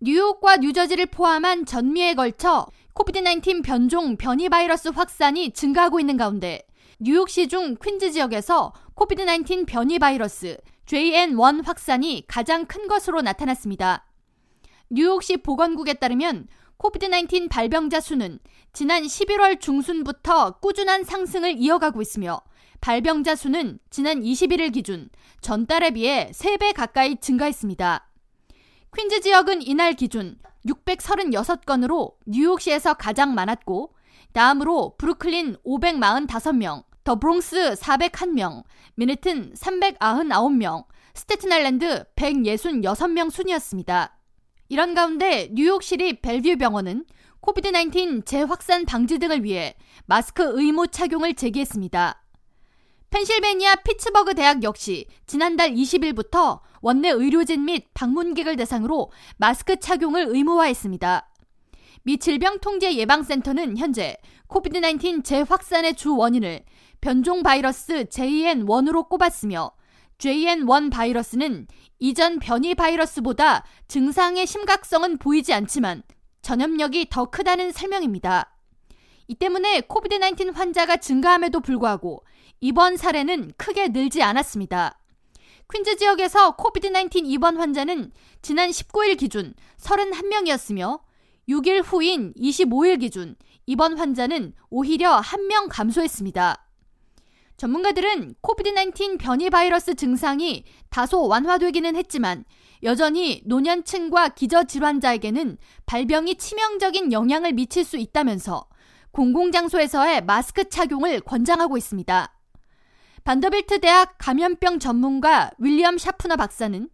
뉴욕과 뉴저지를 포함한 전미에 걸쳐 COVID-19 변종 변이 바이러스 확산이 증가하고 있는 가운데 뉴욕시 중 퀸즈 지역에서 COVID-19 변이 바이러스 JN1 확산이 가장 큰 것으로 나타났습니다. 뉴욕시 보건국에 따르면 COVID-19 발병자 수는 지난 11월 중순부터 꾸준한 상승을 이어가고 있으며 발병자 수는 지난 21일 기준 전달에 비해 3배 가까이 증가했습니다. 퀸즈 지역은 이날 기준 636건으로 뉴욕시에서 가장 많았고 다음으로 브루클린 545명, 더 브롱스 401명, 맨해튼 399명, 스테튼아일랜드 166명 순이었습니다. 이런 가운데 뉴욕시립 벨뷰 병원은 COVID-19 재확산 방지 등을 위해 마스크 의무 착용을 재개했습니다. 펜실베니아 피츠버그 대학 역시 지난달 20일부터 원내 의료진 및 방문객을 대상으로 마스크 착용을 의무화했습니다. 미 질병통제예방센터는 현재 코비드-19 재확산의 주 원인을 변종 바이러스 JN1으로 꼽았으며 JN1 바이러스는 이전 변이 바이러스보다 증상의 심각성은 보이지 않지만 전염력이 더 크다는 설명입니다. 이 때문에 코비드-19 환자가 증가함에도 불구하고 입원 사례는 크게 늘지 않았습니다. 퀸즈 지역에서 코비드-19 입원 환자는 지난 19일 기준 31명이었으며 6일 후인 25일 기준 입원 환자는 오히려 1명 감소했습니다. 전문가들은 코비드-19 변이 바이러스 증상이 다소 완화되기는 했지만 여전히 노년층과 기저질환자에게는 발병이 치명적인 영향을 미칠 수 있다면서 공공장소에서의 마스크 착용을 권장하고 있습니다. 반더빌트 대학 감염병 전문가 윌리엄 샤프너 박사는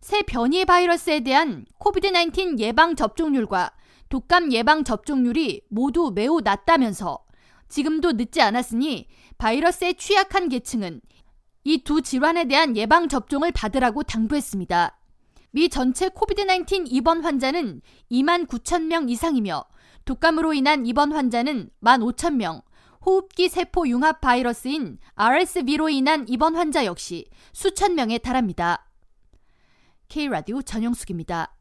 새 변이 바이러스에 대한 코비드-19 예방 접종률과 독감 예방 접종률이 모두 매우 낮다면서 지금도 늦지 않았으니 바이러스에 취약한 계층은 이 두 질환에 대한 예방 접종을 받으라고 당부했습니다. 미 전체 코비드-19 입원 환자는 2만 9천 명 이상이며 독감으로 인한 입원 환자는 1만 5천 명, 호흡기 세포 융합 바이러스인 RSV로 인한 입원 환자 역시 수천 명에 달합니다. K라디오 전영숙입니다.